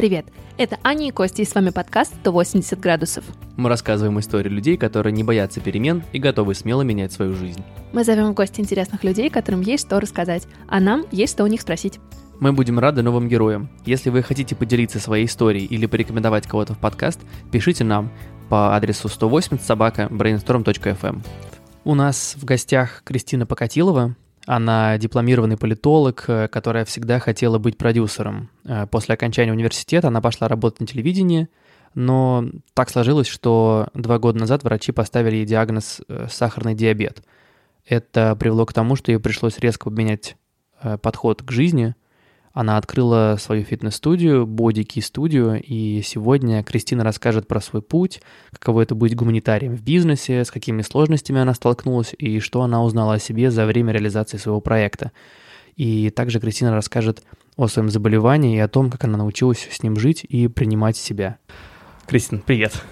Привет! Это Аня и Костя, и с вами подкаст «180 градусов». Мы рассказываем истории людей, которые не боятся перемен и готовы смело менять свою жизнь. Мы зовем в гости интересных людей, которым есть что рассказать, а нам есть что у них спросить. Мы будем рады новым героям. Если вы хотите поделиться своей историей или порекомендовать кого-то в подкаст, пишите нам по адресу 180 собака brainstorm.fm. У нас в гостях Кристина Покатилова, она дипломированный политолог, э, которая всегда хотела быть продюсером. Э, после окончания университета она пошла работать на телевидении, но так сложилось, что два года назад врачи поставили ей диагноз э, сахарный диабет. Это привело к тому, что ей пришлось резко поменять подход к жизни – она открыла свою фитнес-студию, Key Studio, и сегодня Кристина расскажет про свой путь, каково это быть гуманитарием в бизнесе, с какими сложностями она столкнулась и что она узнала о себе за время реализации своего проекта. И также Кристина расскажет о своем заболевании и о том, как она научилась с ним жить и принимать себя. Кристина, привет.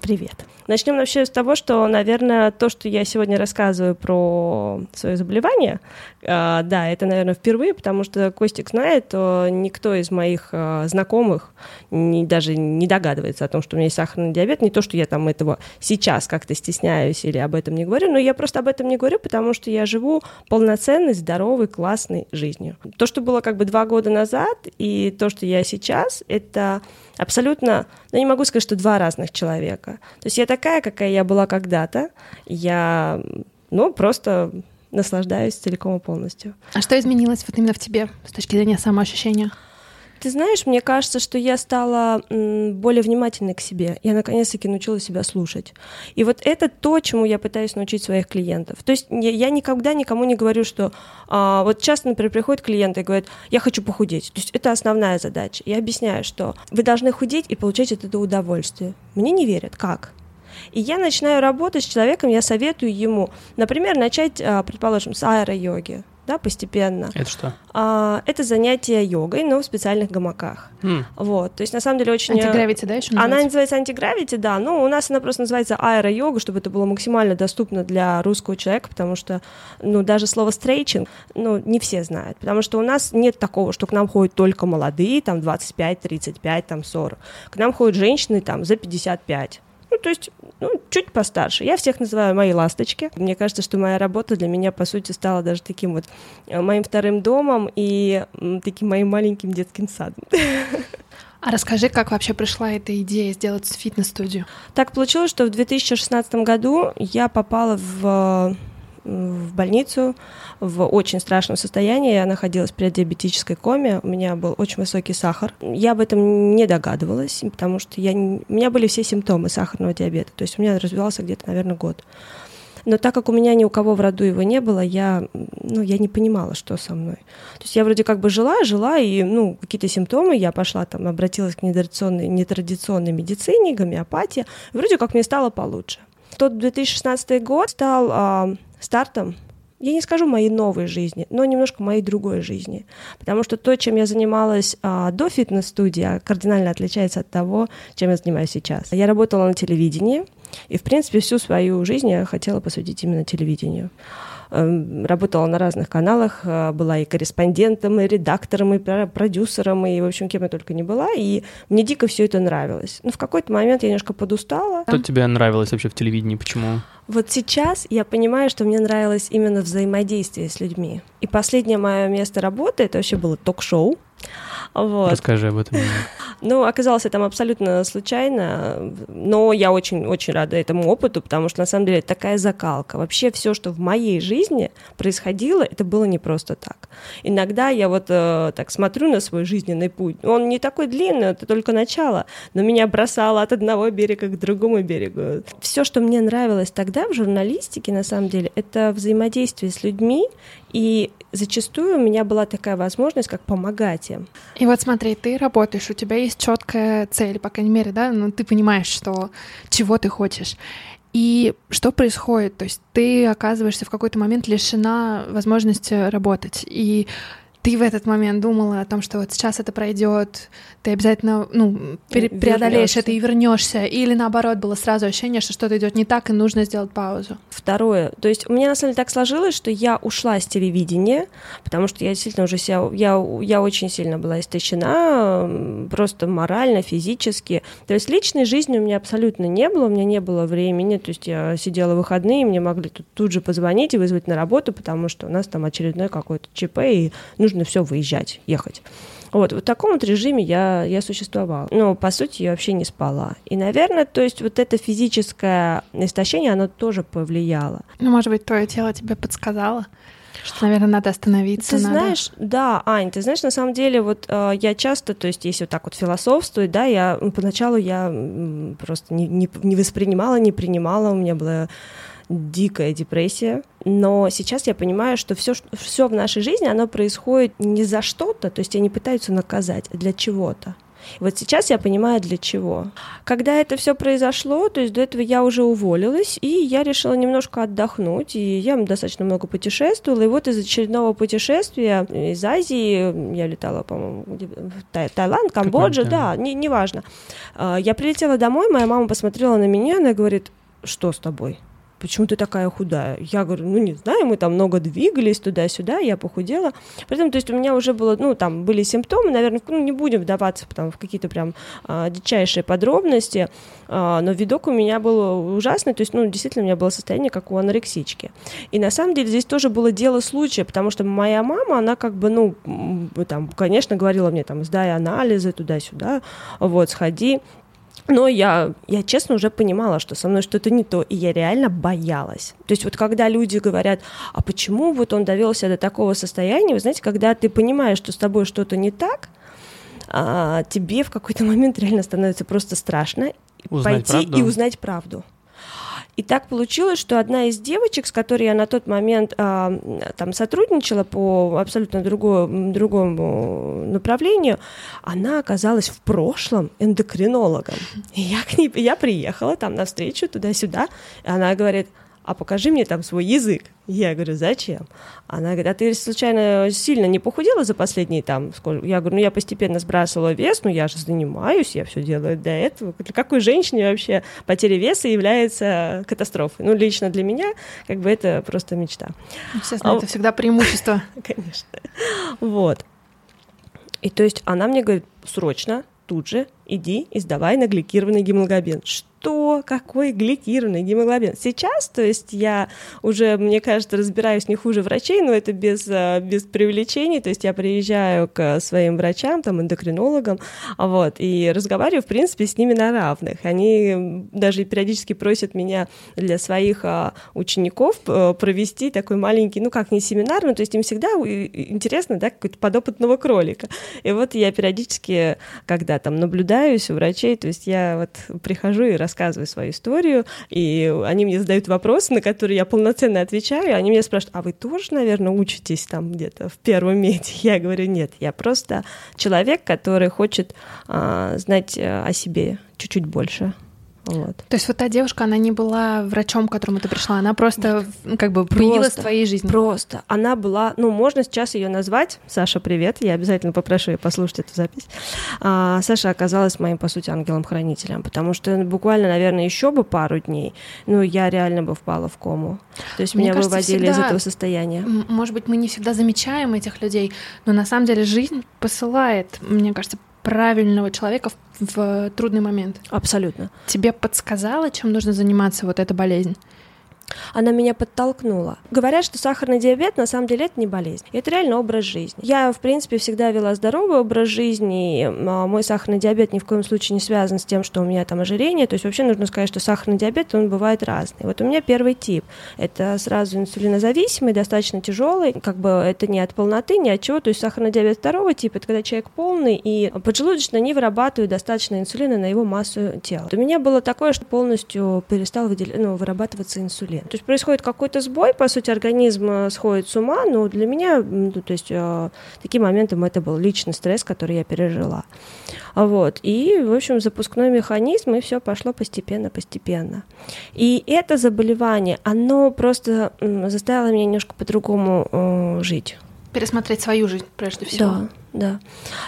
Привет. Начнем вообще с того, что, наверное, то, что я сегодня рассказываю про свое заболевание, э, да, это, наверное, впервые, потому что Костик знает, то никто из моих э, знакомых не, даже не догадывается о том, что у меня есть сахарный диабет. Не то, что я там этого сейчас как-то стесняюсь или об этом не говорю, но я просто об этом не говорю, потому что я живу полноценной, здоровой, классной жизнью. То, что было как бы два года назад, и то, что я сейчас, это абсолютно, ну, не могу сказать, что два разных человека. То есть я такая, какая я была когда-то. Я, ну, просто наслаждаюсь целиком и полностью. А что изменилось вот именно в тебе с точки зрения самоощущения? Ты знаешь, мне кажется, что я стала более внимательной к себе. Я наконец-таки научилась себя слушать. И вот это то, чему я пытаюсь научить своих клиентов. То есть я никогда никому не говорю, что а, вот часто, например, приходят клиенты и говорят, я хочу похудеть. То есть это основная задача. Я объясняю, что вы должны худеть и получать от этого удовольствие. Мне не верят. Как? И я начинаю работать с человеком, я советую ему, например, начать, а, предположим, с аэро-йоги да, постепенно. Это что? А, это занятие йогой, но в специальных гамаках. Mm. Вот, то есть на самом деле очень... Э, антигравити, да, еще называется? Она называется антигравити, да, но у нас она просто называется аэро-йога, чтобы это было максимально доступно для русского человека, потому что, ну, даже слово стрейчинг, ну, не все знают, потому что у нас нет такого, что к нам ходят только молодые, там, 25, 35, там, 40. К нам ходят женщины, там, за 55. Ну, то есть, ну, чуть постарше. Я всех называю мои ласточки. Мне кажется, что моя работа для меня, по сути, стала даже таким вот э, моим вторым домом и таким моим маленьким детским садом. А расскажи, как вообще пришла эта идея сделать фитнес-студию? Так получилось, что в 2016 году я попала в в больницу в очень страшном состоянии. Я находилась в преддиабетической коме. У меня был очень высокий сахар. Я об этом не догадывалась, потому что я, у меня были все симптомы сахарного диабета. То есть у меня развивался где-то, наверное, год. Но так как у меня ни у кого в роду его не было, я, ну, я не понимала, что со мной. То есть я вроде как бы жила, жила, и ну, какие-то симптомы, я пошла там, обратилась к нетрадиционной, нетрадиционной медицине, гомеопатии, вроде как мне стало получше. Тот 2016 год стал а, стартом я не скажу моей новой жизни, но немножко моей другой жизни. Потому что то, чем я занималась а, до фитнес-студии, кардинально отличается от того, чем я занимаюсь сейчас. Я работала на телевидении, и, в принципе, всю свою жизнь я хотела посвятить именно телевидению. Эм, работала на разных каналах, э, была и корреспондентом, и редактором, и продюсером, и, в общем, кем я только не была, и мне дико все это нравилось. Но в какой-то момент я немножко подустала. Что тебе нравилось вообще в телевидении, почему? Вот сейчас я понимаю, что мне нравилось именно взаимодействие с людьми. И последнее мое место работы, это вообще было ток-шоу, вот. Расскажи об этом. Ну, оказалось, там абсолютно случайно, но я очень-очень рада этому опыту, потому что, на самом деле, это такая закалка. Вообще все, что в моей жизни происходило, это было не просто так. Иногда я вот э, так смотрю на свой жизненный путь, он не такой длинный, это только начало, но меня бросало от одного берега к другому берегу. Все, что мне нравилось тогда в журналистике, на самом деле, это взаимодействие с людьми и зачастую у меня была такая возможность, как помогать им. И вот смотри, ты работаешь, у тебя есть четкая цель, по крайней мере, да, ну ты понимаешь, что чего ты хочешь. И что происходит? То есть ты оказываешься в какой-то момент лишена возможности работать. И ты в этот момент думала о том, что вот сейчас это пройдет, ты обязательно ну, пере- преодолеешь это и вернешься, или наоборот было сразу ощущение, что что-то идет не так и нужно сделать паузу? Второе, то есть у меня на самом деле так сложилось, что я ушла с телевидения, потому что я действительно уже себя, я, я очень сильно была истощена, просто морально, физически. То есть личной жизни у меня абсолютно не было, у меня не было времени, то есть я сидела в выходные, мне могли тут, тут же позвонить и вызвать на работу, потому что у нас там очередной какой-то ЧП, и нужно все выезжать, ехать. Вот, в таком вот режиме я, я существовала. Но, по сути, я вообще не спала. И, наверное, то есть вот это физическое истощение, оно тоже повлияло. Ну, может быть, твое тело тебе подсказало? Что, наверное, надо остановиться. Ты надо... знаешь, да, Ань, ты знаешь, на самом деле, вот э, я часто, то есть, если вот так вот философствовать, да, я поначалу я просто не, не, не воспринимала, не принимала, у меня была дикая депрессия. Но сейчас я понимаю, что все, все в нашей жизни, оно происходит не за что-то, то есть они пытаются наказать, а для чего-то. Вот сейчас я понимаю, для чего. Когда это все произошло, то есть до этого я уже уволилась, и я решила немножко отдохнуть, и я достаточно много путешествовала, и вот из очередного путешествия из Азии, я летала, по-моему, в Таиланд, Камбоджа, да, не, неважно. А, я прилетела домой, моя мама посмотрела на меня, она говорит, что с тобой? Почему ты такая худая? Я говорю, ну, не знаю, мы там много двигались туда-сюда, я похудела. Поэтому, то есть у меня уже было, ну, там были симптомы, наверное, ну, не будем вдаваться там, в какие-то прям а, дичайшие подробности, а, но видок у меня был ужасный, то есть, ну, действительно, у меня было состояние, как у анорексички. И на самом деле здесь тоже было дело случая, потому что моя мама, она как бы, ну, там, конечно, говорила мне, там, сдай анализы туда-сюда, вот, сходи, но я, я честно уже понимала, что со мной что-то не то, и я реально боялась. То есть вот когда люди говорят, а почему вот он довел себя до такого состояния, вы знаете, когда ты понимаешь, что с тобой что-то не так, а, тебе в какой-то момент реально становится просто страшно узнать пойти правду. и узнать правду. И так получилось, что одна из девочек, с которой я на тот момент а, там сотрудничала по абсолютно другому, другому направлению, она оказалась в прошлом эндокринологом. И я к ней, я приехала там на встречу туда-сюда, и она говорит, а покажи мне там свой язык. Я говорю, зачем? Она говорит, а ты случайно сильно не похудела за последние там сколько? Я говорю, ну я постепенно сбрасывала вес, ну я же занимаюсь, я все делаю для этого. Для какой женщине вообще потеря веса является катастрофой? Ну лично для меня как бы это просто мечта. Естественно, а, это всегда преимущество. Конечно. Вот. И то есть она мне говорит, срочно, тут же иди и сдавай на гликированный гемоглобин. Что какой гликированный гемоглобин. Сейчас, то есть я уже, мне кажется, разбираюсь не хуже врачей, но это без, э, без привлечений, то есть я приезжаю к своим врачам, там, эндокринологам, вот, и разговариваю, в принципе, с ними на равных. Они даже периодически просят меня для своих а, учеников э, провести такой маленький, ну, как не семинар, но то есть им всегда интересно, да, какой-то подопытного кролика. И вот я периодически, когда там наблюдаюсь у врачей, то есть я вот прихожу и рассказываю свою историю, и они мне задают вопросы, на которые я полноценно отвечаю, они меня спрашивают, а вы тоже, наверное, учитесь там где-то в первом меди? Я говорю, нет, я просто человек, который хочет а, знать э, о себе чуть-чуть больше. Вот. То есть вот та девушка, она не была врачом, к которому ты пришла, она просто Нет. как бы появилась просто, в твоей жизни. Просто. Она была, ну, можно сейчас ее назвать. Саша, привет. Я обязательно попрошу ее послушать эту запись. А, Саша оказалась моим, по сути, ангелом-хранителем, потому что буквально, наверное, еще бы пару дней, ну, я реально бы впала в кому. То есть Мне меня кажется, выводили всегда, из этого состояния. Может быть, мы не всегда замечаем этих людей, но на самом деле жизнь посылает, мне кажется, правильного человека в, в трудный момент. Абсолютно. Тебе подсказала, чем нужно заниматься вот эта болезнь? Она меня подтолкнула. Говорят, что сахарный диабет на самом деле это не болезнь, это реально образ жизни. Я, в принципе, всегда вела здоровый образ жизни, а, мой сахарный диабет ни в коем случае не связан с тем, что у меня там ожирение, то есть вообще нужно сказать, что сахарный диабет, он бывает разный. Вот у меня первый тип, это сразу инсулинозависимый, достаточно тяжелый, как бы это не от полноты, ни от чего, то есть сахарный диабет второго типа, это когда человек полный, и поджелудочно не вырабатывает достаточно инсулина на его массу тела. У меня было такое, что полностью перестал выдел... ну, вырабатываться инсулин. То есть происходит какой-то сбой, по сути, организм э, сходит с ума, но для меня, ну, то есть э, таким моментом это был личный стресс, который я пережила. Вот. И, в общем, запускной механизм, и все пошло постепенно-постепенно. И это заболевание, оно просто заставило меня немножко по-другому э, жить. Пересмотреть свою жизнь прежде всего. Да, да.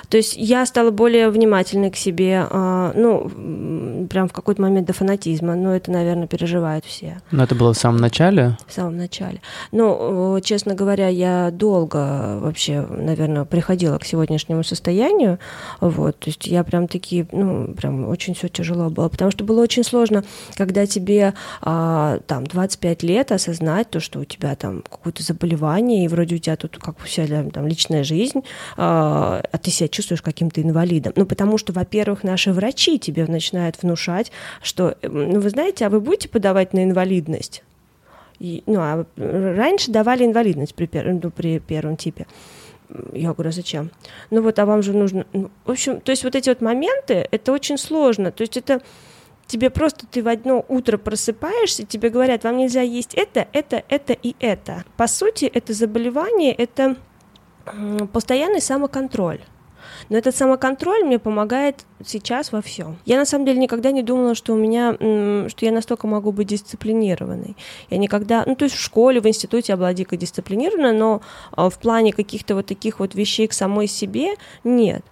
То есть я стала более внимательной к себе, а, ну, прям в какой-то момент до фанатизма, но это, наверное, переживают все. Но это было в самом начале? В самом начале. Ну, честно говоря, я долго вообще, наверное, приходила к сегодняшнему состоянию, вот, то есть я прям такие, ну, прям очень все тяжело было, потому что было очень сложно, когда тебе а, там 25 лет осознать то, что у тебя там какое-то заболевание, и вроде у тебя тут как вся там личная жизнь, а, а ты себя чувствуешь каким-то инвалидом. Ну, потому что, во-первых, наши врачи тебе начинают внушать, что, ну, вы знаете, а вы будете подавать на инвалидность? И, ну, а раньше давали инвалидность при, ну, при первом типе. Я говорю, а зачем? Ну вот, а вам же нужно... Ну, в общем, то есть вот эти вот моменты, это очень сложно. То есть это тебе просто ты в одно утро просыпаешься, тебе говорят, вам нельзя есть это, это, это и это. По сути, это заболевание, это постоянный самоконтроль. Но этот самоконтроль мне помогает сейчас во всем. Я на самом деле никогда не думала, что у меня, что я настолько могу быть дисциплинированной. Я никогда, ну то есть в школе, в институте я была дико дисциплинирована, но а, в плане каких-то вот таких вот вещей к самой себе нет.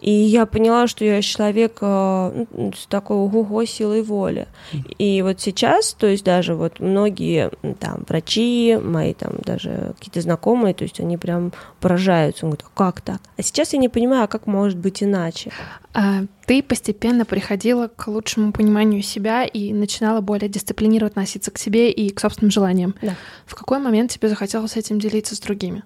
И я поняла, что я человек а, ну, с такой ого силой воли. И вот сейчас, то есть даже вот многие там врачи, мои там даже какие-то знакомые, то есть они прям поражаются, «А как так? А сейчас я не понимаю, а как может быть иначе? А, ты постепенно приходила к лучшему пониманию себя и начинала более дисциплинированно относиться к себе и к собственным желаниям. Да. В какой момент тебе захотелось этим делиться с другими?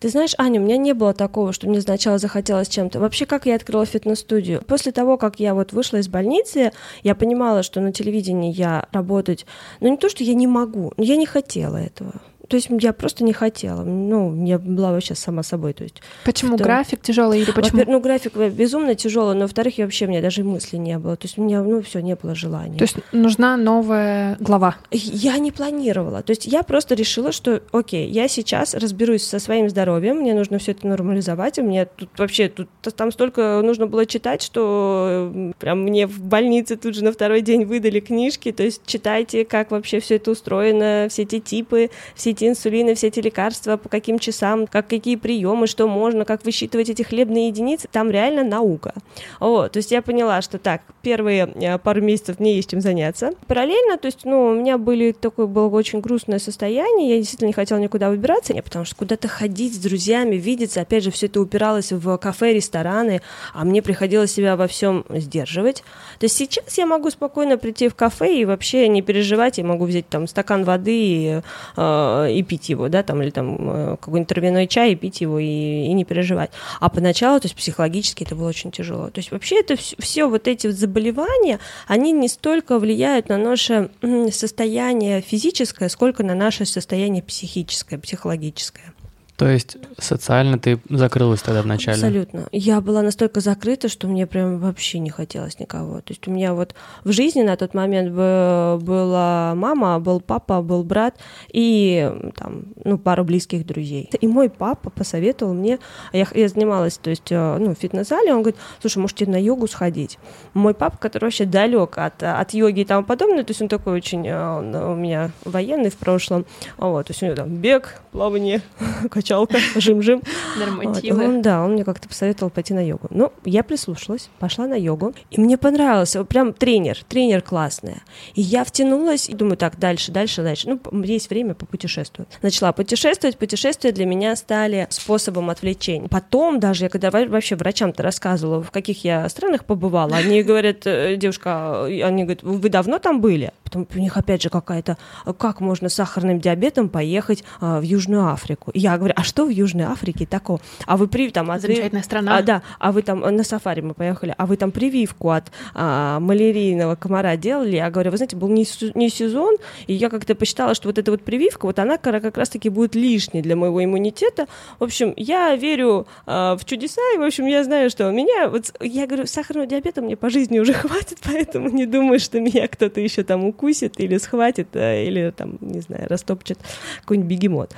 Ты знаешь, Аня, у меня не было такого, что мне сначала захотелось чем-то. Вообще, как я открыла фитнес-студию? После того, как я вот вышла из больницы, я понимала, что на телевидении я работать, ну не то, что я не могу, но я не хотела этого. То есть я просто не хотела. Ну, я была вообще сама собой. То есть, почему что... график тяжелый или почему? Ну, график безумно тяжелый, но во-вторых, я вообще у меня даже мысли не было. То есть у меня, ну, все, не было желания. То есть нужна новая глава? Я не планировала. То есть я просто решила, что, окей, я сейчас разберусь со своим здоровьем, мне нужно все это нормализовать, у меня тут вообще тут там столько нужно было читать, что прям мне в больнице тут же на второй день выдали книжки. То есть читайте, как вообще все это устроено, все эти типы, все эти инсулины, все эти лекарства, по каким часам, как какие приемы, что можно, как высчитывать эти хлебные единицы, там реально наука. Вот, то есть я поняла, что так, первые э, пару месяцев мне есть чем заняться. Параллельно, то есть, ну, у меня были такое было очень грустное состояние, я действительно не хотела никуда выбираться, потому что куда-то ходить с друзьями, видеться, опять же, все это упиралось в кафе, рестораны, а мне приходилось себя во всем сдерживать. То есть сейчас я могу спокойно прийти в кафе и вообще не переживать, я могу взять там стакан воды и, э, и пить его, да, там, или там э, какой-нибудь травяной чай и пить его и, и не переживать. А поначалу, то есть психологически это было очень тяжело. То есть вообще это все, все вот эти вот заболевания, они не столько влияют на наше состояние физическое, сколько на наше состояние психическое, психологическое. То есть социально ты закрылась тогда вначале? Абсолютно. Я была настолько закрыта, что мне прям вообще не хотелось никого. То есть у меня вот в жизни на тот момент была мама, был папа, был брат и там, ну, пару близких друзей. И мой папа посоветовал мне, я, я занималась, то есть, э, ну, в фитнес-зале, он говорит, слушай, может, тебе на йогу сходить? Мой папа, который вообще далек от, от йоги и тому подобное, то есть он такой очень, э, он у меня военный в прошлом, вот, то есть у него там бег, плавание, качалка, жим-жим. Нормативы. Он, да, он мне как-то посоветовал пойти на йогу. Ну, я прислушалась, пошла на йогу, и мне понравился, прям тренер, тренер классная. И я втянулась, и думаю, так, дальше, дальше, дальше. Ну, есть время попутешествовать. Начала путешествовать, путешествия для меня стали способом отвлечения. Потом даже, я когда вообще врачам-то рассказывала, в каких я странах побывала, они говорят, «Э, девушка, они говорят, вы давно там были? Потом у них опять же какая-то, как можно с сахарным диабетом поехать а, в Южную Африку? Я говорю, а что в Южной Африке такого? А вы при там... А, Замечательная страна. А, да, а вы там на сафари мы поехали, а вы там прививку от а, малярийного комара делали? Я говорю, вы знаете, был не, не сезон, и я как-то посчитала, что вот эта вот прививка, вот она как раз-таки будет лишней для моего иммунитета. В общем, я верю а, в чудеса, и, в общем, я знаю, что у меня, вот, я говорю, сахарного диабета мне по жизни уже хватит, поэтому не думаю, что меня кто-то еще там укусит или схватит, а, или там, не знаю, растопчет какой-нибудь бегемот.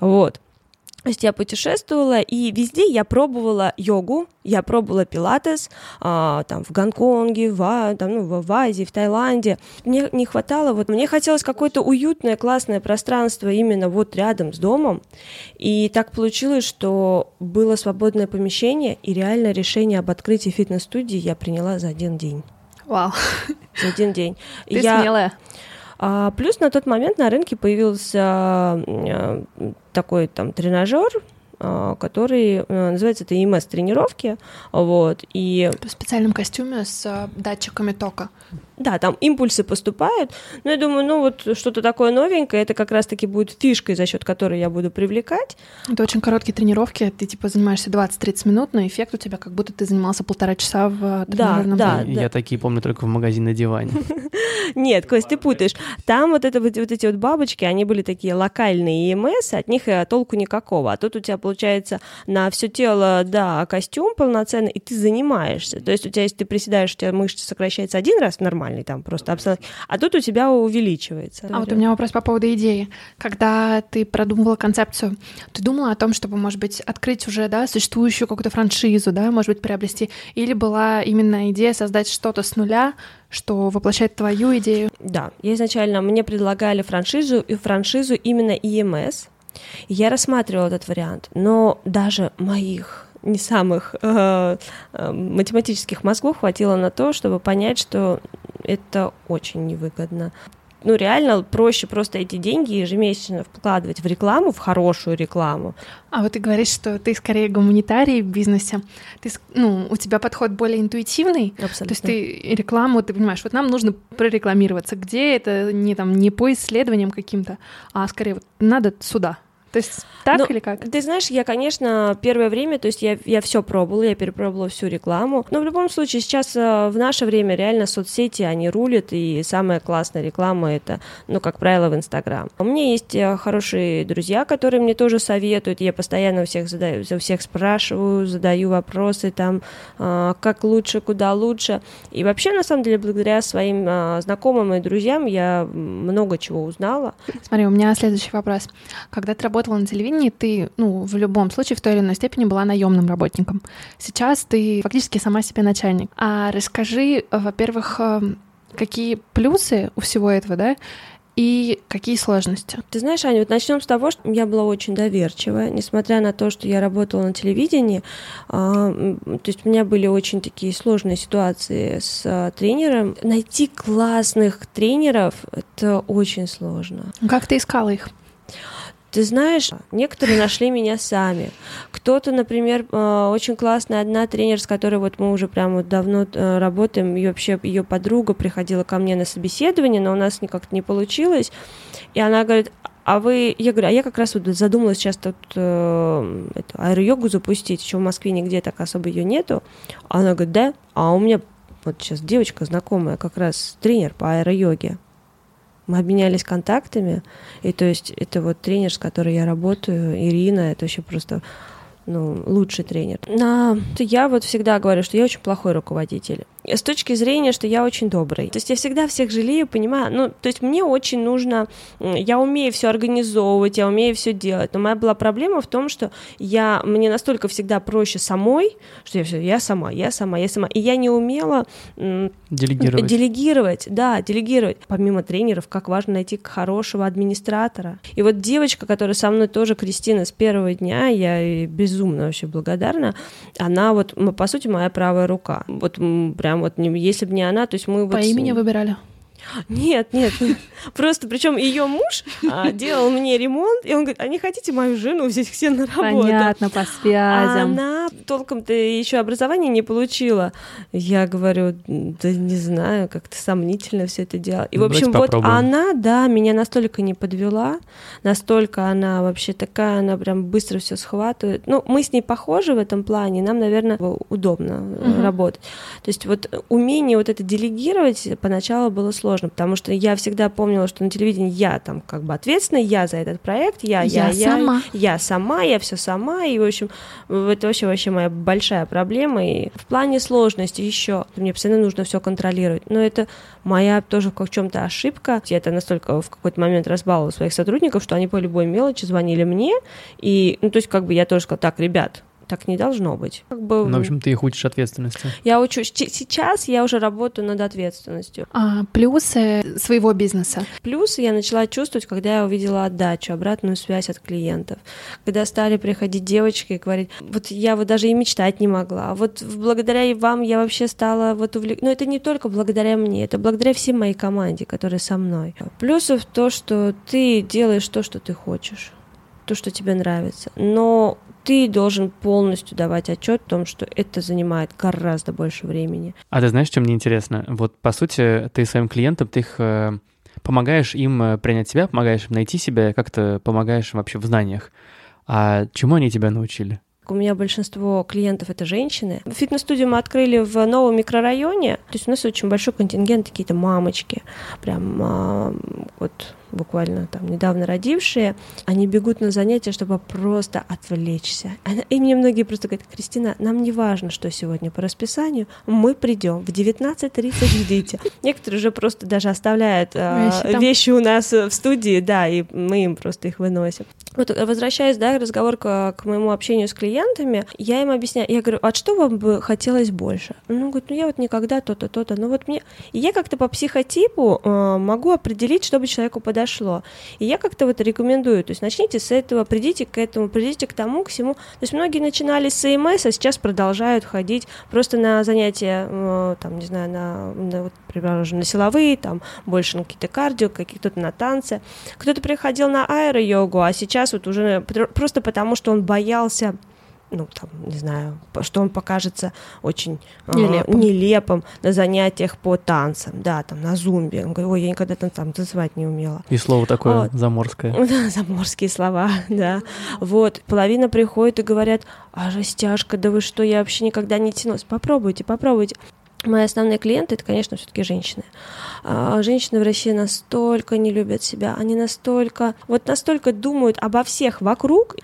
Вот. То есть я путешествовала, и везде я пробовала йогу, я пробовала пилатес, а, там в Гонконге, в, там, ну, в, в Азии, в Таиланде. Мне не хватало, вот мне хотелось какое-то уютное, классное пространство именно вот рядом с домом. И так получилось, что было свободное помещение, и реально решение об открытии фитнес-студии я приняла за один день. Вау. За один день. Ты я... смелая. А, плюс на тот момент на рынке появился а, такой там тренажер, а, который э, называется это ИМС тренировки, вот, и... В специальном костюме с а, датчиками тока. Да, там импульсы поступают, но я думаю, ну вот что-то такое новенькое, это как раз-таки будет фишкой, за счет которой я буду привлекать. Это очень короткие тренировки, ты типа занимаешься 20-30 минут, но эффект у тебя как будто ты занимался полтора часа в тренажерном да, да, Я такие помню только в магазине на диване. Нет, Кость, ты путаешь. Там вот, это, вот, вот эти вот бабочки, они были такие локальные ЕМС, от них э, толку никакого. А тут у тебя получается на все тело, да, костюм полноценный, и ты занимаешься. То есть у тебя, если ты приседаешь, у тебя мышца сокращается один раз нормальный, там просто обстановка, а тут у тебя увеличивается. А вот у меня вопрос по поводу идеи. Когда ты продумывала концепцию, ты думала о том, чтобы, может быть, открыть уже, да, существующую какую-то франшизу, да, может быть, приобрести, или была именно идея создать что-то с нуля, что воплощает твою идею. Да, я изначально, мне предлагали франшизу, и франшизу именно EMS. Я рассматривала этот вариант, но даже моих не самых э, э, математических мозгов хватило на то, чтобы понять, что это очень невыгодно ну, реально проще просто эти деньги ежемесячно вкладывать в рекламу, в хорошую рекламу. А вот ты говоришь, что ты скорее гуманитарий в бизнесе. Ты, ну, у тебя подход более интуитивный. Абсолютно. То есть ты рекламу, ты понимаешь, вот нам нужно прорекламироваться. Где это не там не по исследованиям каким-то, а скорее вот надо сюда. То есть так ну, или как? Ты знаешь, я, конечно, первое время, то есть я, я все пробовала, я перепробовала всю рекламу. Но в любом случае, сейчас э, в наше время реально соцсети, они рулят, и самая классная реклама это, ну, как правило, в Инстаграм. У меня есть э, хорошие друзья, которые мне тоже советуют. Я постоянно у всех задаю, у всех спрашиваю, задаю вопросы там, э, как лучше, куда лучше. И вообще, на самом деле, благодаря своим знакомым и друзьям я много чего узнала. Смотри, у меня следующий вопрос. Когда ты работаешь работала на телевидении, ты, ну, в любом случае, в той или иной степени была наемным работником. Сейчас ты фактически сама себе начальник. А расскажи, во-первых, эм, какие плюсы у всего этого, да, и какие сложности? Ты знаешь, Аня, вот начнем с того, что я была очень доверчивая, несмотря на то, что я работала на телевидении, а, то есть у меня были очень такие сложные ситуации с а, тренером. Найти классных тренеров это очень сложно. Как ты искала их? Ты знаешь, некоторые нашли меня сами. Кто-то, например, э, очень классная одна тренер, с которой вот мы уже прям вот давно э, работаем, и вообще ее подруга приходила ко мне на собеседование, но у нас никак не получилось. И она говорит, а вы, я говорю, а я как раз вот задумалась сейчас тут э, аэро-йогу запустить, еще в Москве нигде так особо ее нету. Она говорит, да, а у меня вот сейчас девочка знакомая, как раз тренер по аэро-йоге. Мы обменялись контактами, и то есть это вот тренер, с которой я работаю, Ирина, это вообще просто ну, лучший тренер. На... Я вот всегда говорю, что я очень плохой руководитель с точки зрения, что я очень добрый. То есть я всегда всех жалею, понимаю. Ну, то есть мне очень нужно, я умею все организовывать, я умею все делать. Но моя была проблема в том, что я мне настолько всегда проще самой, что я все, я сама, я сама, я сама. И я не умела делегировать. Делегировать, да, делегировать. Помимо тренеров, как важно найти хорошего администратора. И вот девочка, которая со мной тоже, Кристина, с первого дня, я ей безумно вообще благодарна. Она вот, по сути, моя правая рука. Вот прям прям вот, если бы не она, то есть мы... По вот имени выбирали? Нет, нет, нет. Просто, причем ее муж а, делал мне ремонт, и он говорит, а не хотите мою жену взять все на работу? Понятно, по связям. А она толком-то еще образование не получила. Я говорю, да не знаю, как-то сомнительно все это дело. И, в общем, вот она, да, меня настолько не подвела, настолько она вообще такая, она прям быстро все схватывает. Ну, мы с ней похожи в этом плане, нам, наверное, удобно угу. работать. То есть вот умение вот это делегировать поначалу было сложно сложно, потому что я всегда помнила, что на телевидении я там как бы ответственна, я за этот проект, я, я, Я сама. я, я сама, я все сама, и, в общем, это вообще, вообще моя большая проблема, и в плане сложности еще, мне постоянно нужно все контролировать, но это моя тоже в чем-то ошибка, я это настолько в какой-то момент разбаловала своих сотрудников, что они по любой мелочи звонили мне, и, ну, то есть, как бы я тоже сказала, так, ребят, так не должно быть. Как бы, Ну, в общем, ты их учишь ответственности. я учу, сейчас я уже работаю над ответственностью. А, плюсы своего бизнеса. Плюс я начала чувствовать, когда я увидела отдачу, обратную связь от клиентов. Когда стали приходить девочки и говорить, вот я вот даже и мечтать не могла. Вот благодаря вам я вообще стала вот увлек... Но это не только благодаря мне, это благодаря всей моей команде, которая со мной. Плюсов то, что ты делаешь то, что ты хочешь, то, что тебе нравится. Но ты должен полностью давать отчет о том, что это занимает гораздо больше времени. А ты знаешь, что мне интересно? Вот, по сути, ты своим клиентам, ты их э, помогаешь им э, принять себя, помогаешь им найти себя, как-то помогаешь им вообще в знаниях. А чему они тебя научили? У меня большинство клиентов это женщины. Фитнес-студию мы открыли в новом микрорайоне. То есть у нас очень большой контингент, какие-то мамочки, прям а, вот буквально там недавно родившие, они бегут на занятия, чтобы просто отвлечься. И мне многие просто говорят, Кристина, нам не важно, что сегодня по расписанию, мы придем в 19.30 ждите. Некоторые уже просто даже оставляют э, Вещи у нас в студии, да, и мы им просто их выносим. Вот возвращаясь, да, разговор к, к моему общению с клиентами, я им объясняю, я говорю, а что вам бы хотелось больше? Ну, говорит, ну я вот никогда то-то, то-то, ну вот мне... И я как-то по психотипу э, могу определить, чтобы человеку подошло. И я как-то вот рекомендую, то есть начните с этого, придите к этому, придите к тому, к всему. То есть многие начинали с АМС, а сейчас продолжают ходить просто на занятия, э, там, не знаю, на, на вот, предположим, на силовые, там, больше на какие-то кардио, какие-то на танцы. Кто-то приходил на аэро-йогу, а сейчас вот уже пр- просто потому, что он боялся ну, там, не знаю, что он покажется очень э, Нелепым. нелепым на занятиях по танцам, да, там, на зумбе. Он говорит, ой, я никогда там, там танцевать не умела. И слово такое Вот. заморское. Да, заморские слова, да. Вот, половина приходит и говорят, а растяжка, да вы что, я вообще никогда не тянулась. Попробуйте, попробуйте. Мои основные клиенты это, конечно, все-таки женщины. А, Женщины в России настолько не любят себя, они настолько, вот настолько думают обо всех вокруг.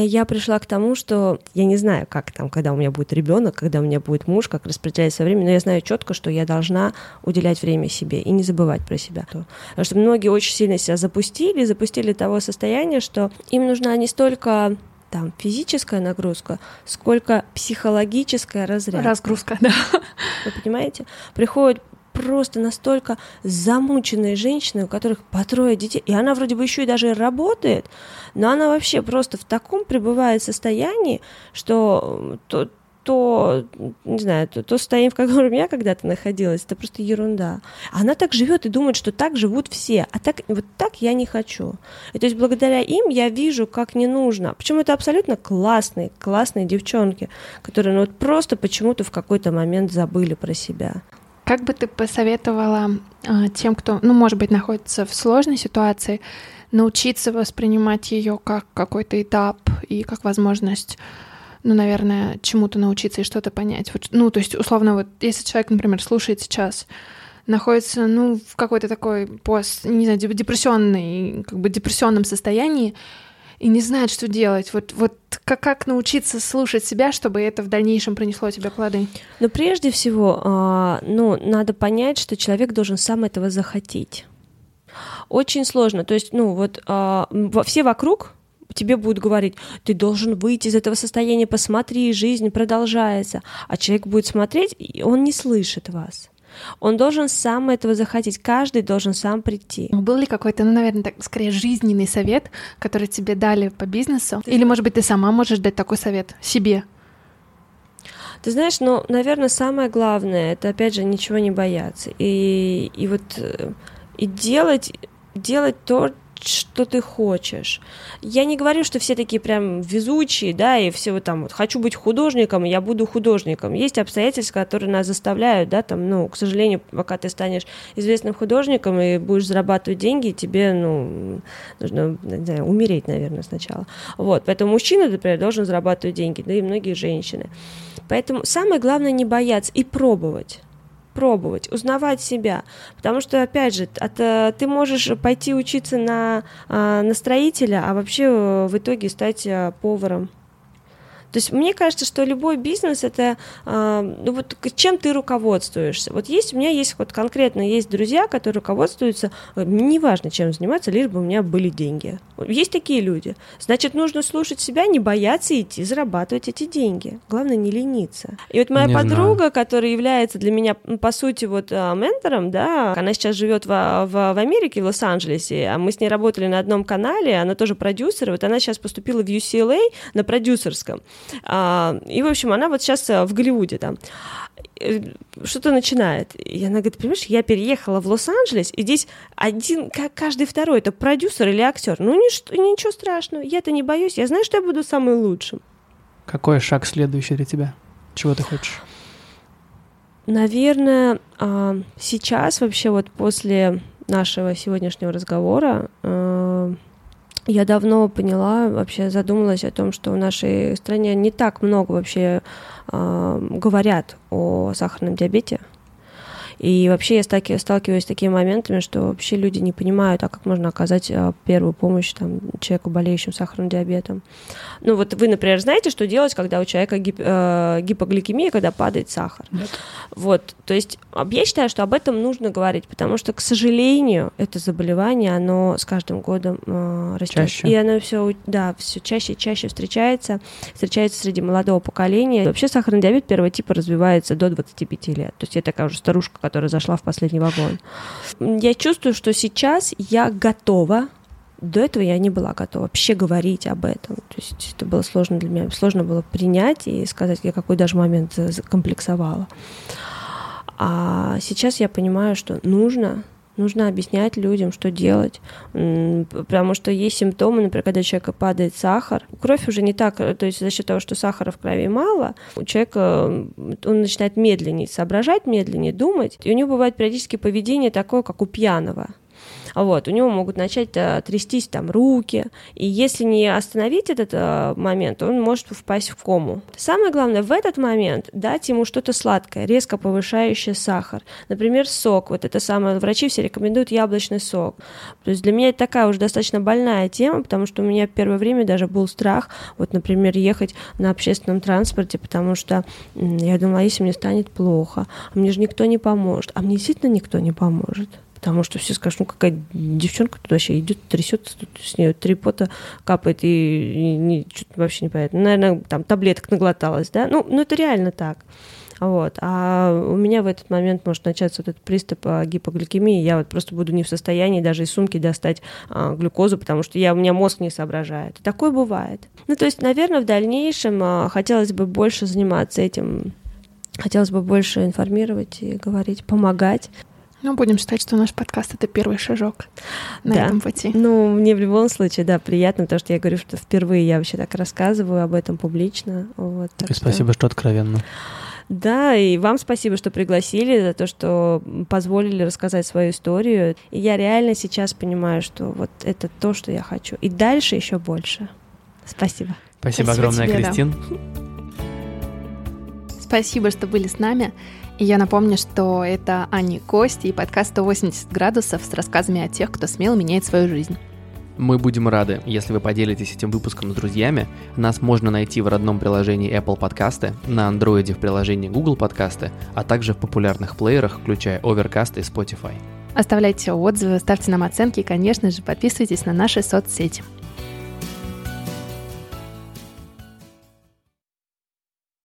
Я пришла к тому, что я не знаю, как там, когда у меня будет ребенок, когда у меня будет муж, как распределять свое время, но я знаю четко, что я должна уделять время себе и не забывать про себя. Потому что многие очень сильно себя запустили, запустили того состояния, что им нужна не столько там физическая нагрузка, сколько психологическая разрядка. Разгрузка, да. Вы понимаете? Приходят просто настолько замученные женщины, у которых по трое детей, и она вроде бы еще и даже работает, но она вообще просто в таком пребывает состоянии, что то, то, не знаю, то, то состояние, в котором я когда-то находилась, это просто ерунда. Она так живет и думает, что так живут все, а так вот так я не хочу. И то есть благодаря им я вижу, как не нужно. Причем это абсолютно классные, классные девчонки, которые ну, вот просто почему-то в какой-то момент забыли про себя. Как бы ты посоветовала а, тем, кто, ну, может быть, находится в сложной ситуации, научиться воспринимать ее как какой-то этап и как возможность, ну, наверное, чему-то научиться и что-то понять. Вот, ну, то есть, условно, вот если человек, например, слушает сейчас, находится, ну, в какой-то такой пост, не знаю, деп- депрессионной, как бы депрессионном состоянии, и не знает, что делать. Вот, вот как, как научиться слушать себя, чтобы это в дальнейшем принесло тебе плоды? Но прежде всего, а, ну, надо понять, что человек должен сам этого захотеть. Очень сложно. То есть, ну, вот а, все вокруг тебе будут говорить, ты должен выйти из этого состояния, посмотри, жизнь продолжается. А человек будет смотреть, и он не слышит вас. Он должен сам этого захотеть. Каждый должен сам прийти. Был ли какой-то, ну, наверное, так, скорее жизненный совет, который тебе дали по бизнесу? Или, может быть, ты сама можешь дать такой совет себе? Ты знаешь, ну, наверное, самое главное это опять же ничего не бояться и и вот э, и делать делать то, что ты хочешь. Я не говорю, что все такие прям везучие, да, и все вот там вот хочу быть художником, я буду художником. Есть обстоятельства, которые нас заставляют, да, там, ну, к сожалению, пока ты станешь известным художником и будешь зарабатывать деньги, тебе, ну, нужно, не знаю, умереть, наверное, сначала. Вот, поэтому мужчина, например, должен зарабатывать деньги, да и многие женщины. Поэтому самое главное не бояться и пробовать. Пробовать, узнавать себя. Потому что, опять же, от, э, ты можешь пойти учиться на, а, на строителя, а вообще э, в итоге стать э, поваром. То есть мне кажется, что любой бизнес это э, ну вот чем ты руководствуешься. Вот есть у меня есть вот конкретно есть друзья, которые руководствуются, э, неважно чем заниматься, лишь бы у меня были деньги. Есть такие люди. Значит, нужно слушать себя, не бояться идти зарабатывать эти деньги. Главное не лениться. И вот моя не подруга, знаю. которая является для меня по сути вот э, ментором, да, она сейчас живет в, в, в Америке, в Лос-Анджелесе, а мы с ней работали на одном канале, она тоже продюсер, вот она сейчас поступила в UCLA на продюсерском. А, и, в общем, она вот сейчас э, в Голливуде там э, что-то начинает. И она говорит, понимаешь, я переехала в Лос-Анджелес, и здесь один, как каждый второй, это продюсер или актер. Ну, ничего, ничего страшного, я-то не боюсь, я знаю, что я буду самым лучшим. Какой шаг следующий для тебя? Чего ты хочешь? Наверное, а, сейчас вообще вот после нашего сегодняшнего разговора э, я давно поняла, вообще задумалась о том, что в нашей стране не так много вообще э, говорят о сахарном диабете. И вообще я сталкиваюсь с такими моментами, что вообще люди не понимают, а как можно оказать а, первую помощь там, человеку, болеющему сахарным диабетом. Ну вот вы, например, знаете, что делать, когда у человека гип, э, гипогликемия, когда падает сахар. Нет. Вот, то есть я считаю, что об этом нужно говорить, потому что, к сожалению, это заболевание, оно с каждым годом э, растет. Чаще. И оно все, да, все чаще и чаще встречается, встречается среди молодого поколения. Вообще сахарный диабет первого типа развивается до 25 лет. То есть я такая уже старушка, которая зашла в последний вагон. Я чувствую, что сейчас я готова до этого я не была готова вообще говорить об этом. То есть это было сложно для меня. Сложно было принять и сказать, я какой даже момент комплексовала. А сейчас я понимаю, что нужно, нужно объяснять людям, что делать. Потому что есть симптомы, например, когда у человека падает сахар. Кровь уже не так, то есть за счет того, что сахара в крови мало, у человека он начинает медленнее соображать, медленнее думать. И у него бывает периодически поведение такое, как у пьяного. Вот, у него могут начать а, трястись там руки, и если не остановить этот а, момент, он может впасть в кому. Самое главное в этот момент дать ему что-то сладкое, резко повышающее сахар. Например, сок, вот это самое, врачи все рекомендуют яблочный сок. То есть для меня это такая уже достаточно больная тема, потому что у меня в первое время даже был страх, вот, например, ехать на общественном транспорте, потому что я думала, а если мне станет плохо, а мне же никто не поможет, а мне действительно никто не поможет потому что все скажут, ну какая девчонка тут вообще идет, трясется, тут с нее три пота капает, и, и, и что-то вообще непонятно. Наверное, там таблеток наглоталась, да? Ну, ну это реально так. Вот. А у меня в этот момент может начаться вот этот приступ а, гипогликемии. Я вот просто буду не в состоянии даже из сумки достать а, глюкозу, потому что я, у меня мозг не соображает. Такое бывает. Ну, то есть, наверное, в дальнейшем а, хотелось бы больше заниматься этим Хотелось бы больше информировать и говорить, помогать. Ну, будем считать, что наш подкаст — это первый шажок на да. этом пути. Ну, мне в любом случае, да, приятно, потому что я говорю, что впервые я вообще так рассказываю об этом публично. Вот, так и что... спасибо, что откровенно. Да, и вам спасибо, что пригласили, за то, что позволили рассказать свою историю. И я реально сейчас понимаю, что вот это то, что я хочу. И дальше еще больше. Спасибо. Спасибо, спасибо огромное, тебе, Кристин. Да. Спасибо, что были с нами. И я напомню, что это Ани Кости и подкаст «180 градусов» с рассказами о тех, кто смело меняет свою жизнь. Мы будем рады, если вы поделитесь этим выпуском с друзьями. Нас можно найти в родном приложении Apple Podcasts, на Android в приложении Google Podcasts, а также в популярных плеерах, включая Overcast и Spotify. Оставляйте отзывы, ставьте нам оценки и, конечно же, подписывайтесь на наши соцсети.